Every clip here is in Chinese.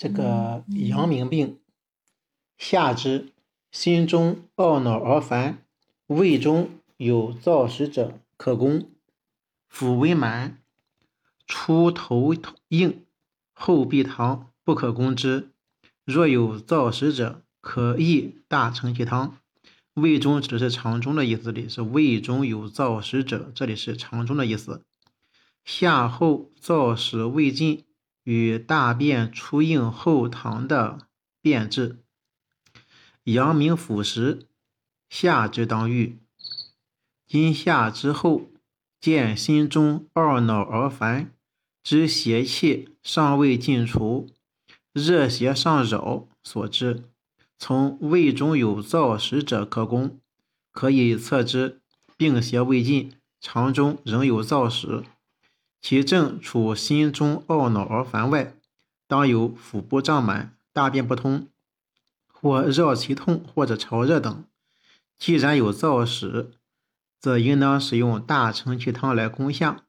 这个阳明病，下肢心中懊恼而烦，胃中有燥实者可攻。腹为满，出头硬，后壁溏，不可攻之。若有燥实者，可益大承气汤。胃中指的是肠中的意思，这里是胃中有燥实者，这里是肠中的意思。下后燥食未尽。与大便出硬后溏的变质，阳明腑实，下肢当愈。今下之后，见心中懊恼而烦，知邪气尚未尽除，热邪上扰所致。从胃中有燥食者可攻，可以测之，病邪未尽，肠中仍有燥食。其症除心中懊恼而烦外，当有腹部胀满、大便不通，或绕脐痛或者潮热等。既然有燥实，则应当使用大承气汤来攻下。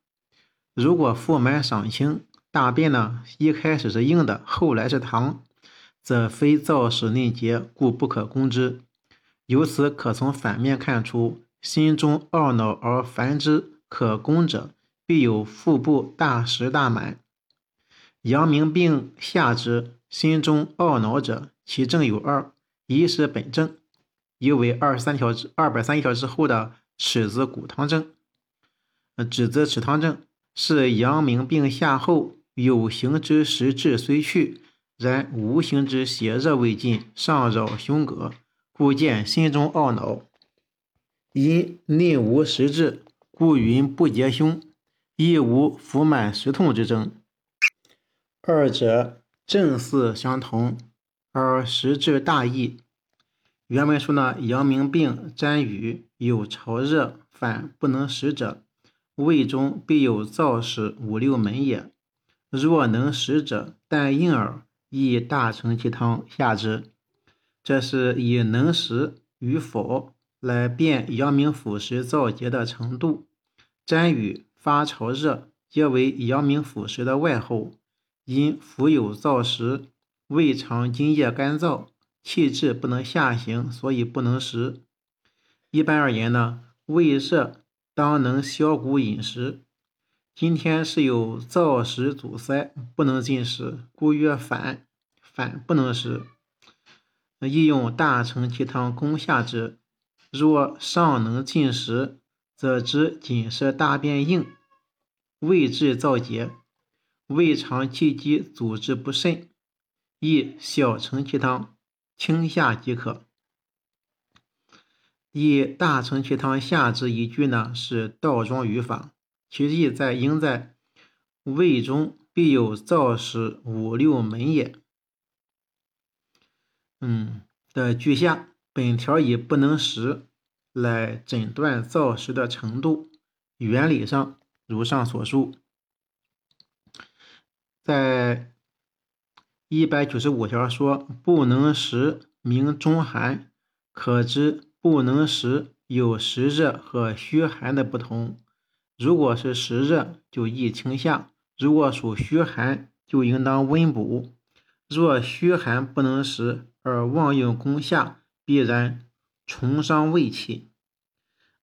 如果腹满赏清，大便呢一开始是硬的，后来是溏，则非燥实内结，故不可攻之。由此可从反面看出，心中懊恼而烦之可攻者。必有腹部大实大满，阳明病下之心中懊恼者，其症有二：一是本症，一为二三条之二百三条之后的尺子骨汤症。指子尺汤症是阳明病下后有形之实质虽去，然无形之邪热未尽，上扰胸膈，故见心中懊恼。因内无实质，故云不结胸。亦无腹满食痛之症，二者正似相同，而实质大异。原文说呢，阳明病沾雨有潮热反不能食者，胃中必有燥实五六门也。若能食者，但硬耳，亦大承其汤下之。这是以能食与否来辨阳明腑实燥结的程度。沾雨。发潮热，皆为阳明腑实的外候。因腹有燥食，胃肠津液干燥，气滞不能下行，所以不能食。一般而言呢，胃热当能消谷饮食。今天是有燥食阻塞，不能进食，故曰反，反不能食。宜用大承气汤攻下之。若尚能进食。则知仅是大便硬，胃滞燥结，胃肠气机阻滞不甚，宜小承气汤清下即可。以大承气汤下之一句呢，是倒装语法，其意在应在胃中必有燥实五六门也。嗯的句下，本条已不能食。来诊断燥实的程度，原理上如上所述。在一百九十五条说不能食名中寒，可知不能食有实热和虚寒的不同。如果是实热，就宜清下；如果属虚寒，就应当温补。若虚寒不能食而妄用攻下，必然。重伤胃气，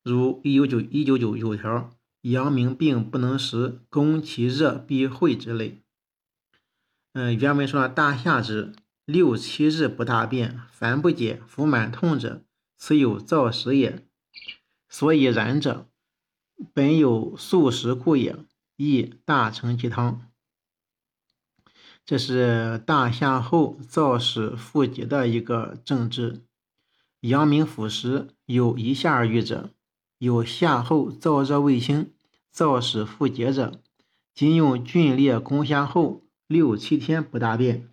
如一九九一九九九条，阳明病不能食，攻其热必会之类。嗯，原文说大夏之六七日不大便，烦不解，腹满痛者，此有燥食也。所以然者，本有素食故也。亦大承其汤，这是大夏后燥实腹结的一个政治。阳明腑实有一下而愈者，有下后燥热未清、燥实腹结者，今用峻烈攻下后六七天不大便，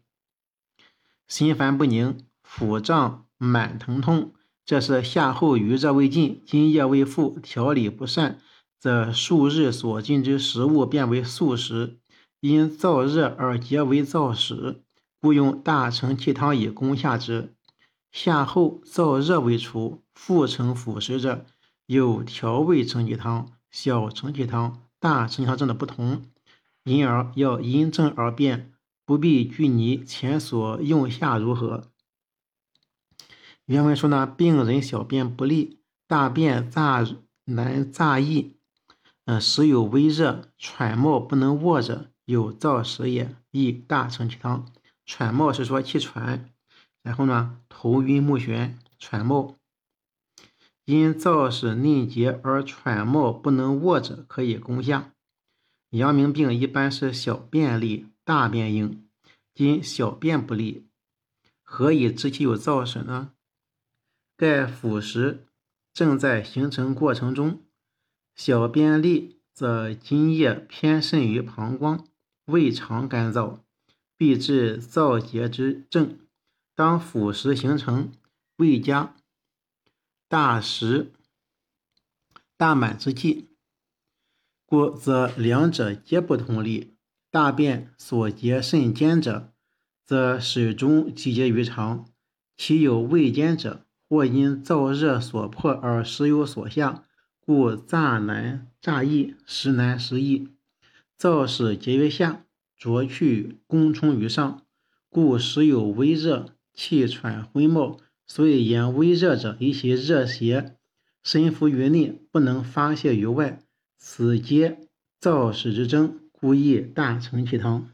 心烦不宁、腹胀满疼痛，这是下后余热未尽、津液未复、调理不善，则数日所进之食物变为素食，因燥热而结为燥实，故用大承气汤以攻下之。下后燥热未除，腹成腐蚀者，有调味承气汤、小承气汤、大承气汤症的不同，因而要因症而变不必拘泥前所用下如何。原文说呢，病人小便不利，大便乍难乍易，嗯，时有微热，喘冒不能卧者，有燥湿也，宜大承气汤。喘冒是说气喘，然后呢，头晕目眩，喘冒。因燥湿凝结而喘冒不能卧者，可以攻下。阳明病一般是小便利，大便硬。今小便不利，何以知其有燥湿呢？盖腐蚀正在形成过程中，小便利则津液偏渗于膀胱，胃肠干燥，必致燥结之症。当腐蚀形成，胃加大食大满之际。故则两者皆不同利。大便所结甚坚者，则始终积结于肠；其有未坚者，或因燥热所迫而时有所下，故乍难乍易，时难时易。燥使结于下，浊去攻冲于上，故时有微热，气喘昏冒。所以言微热者，以其热邪深伏于内，不能发泄于外。此皆燥屎之征，故宜大承其汤。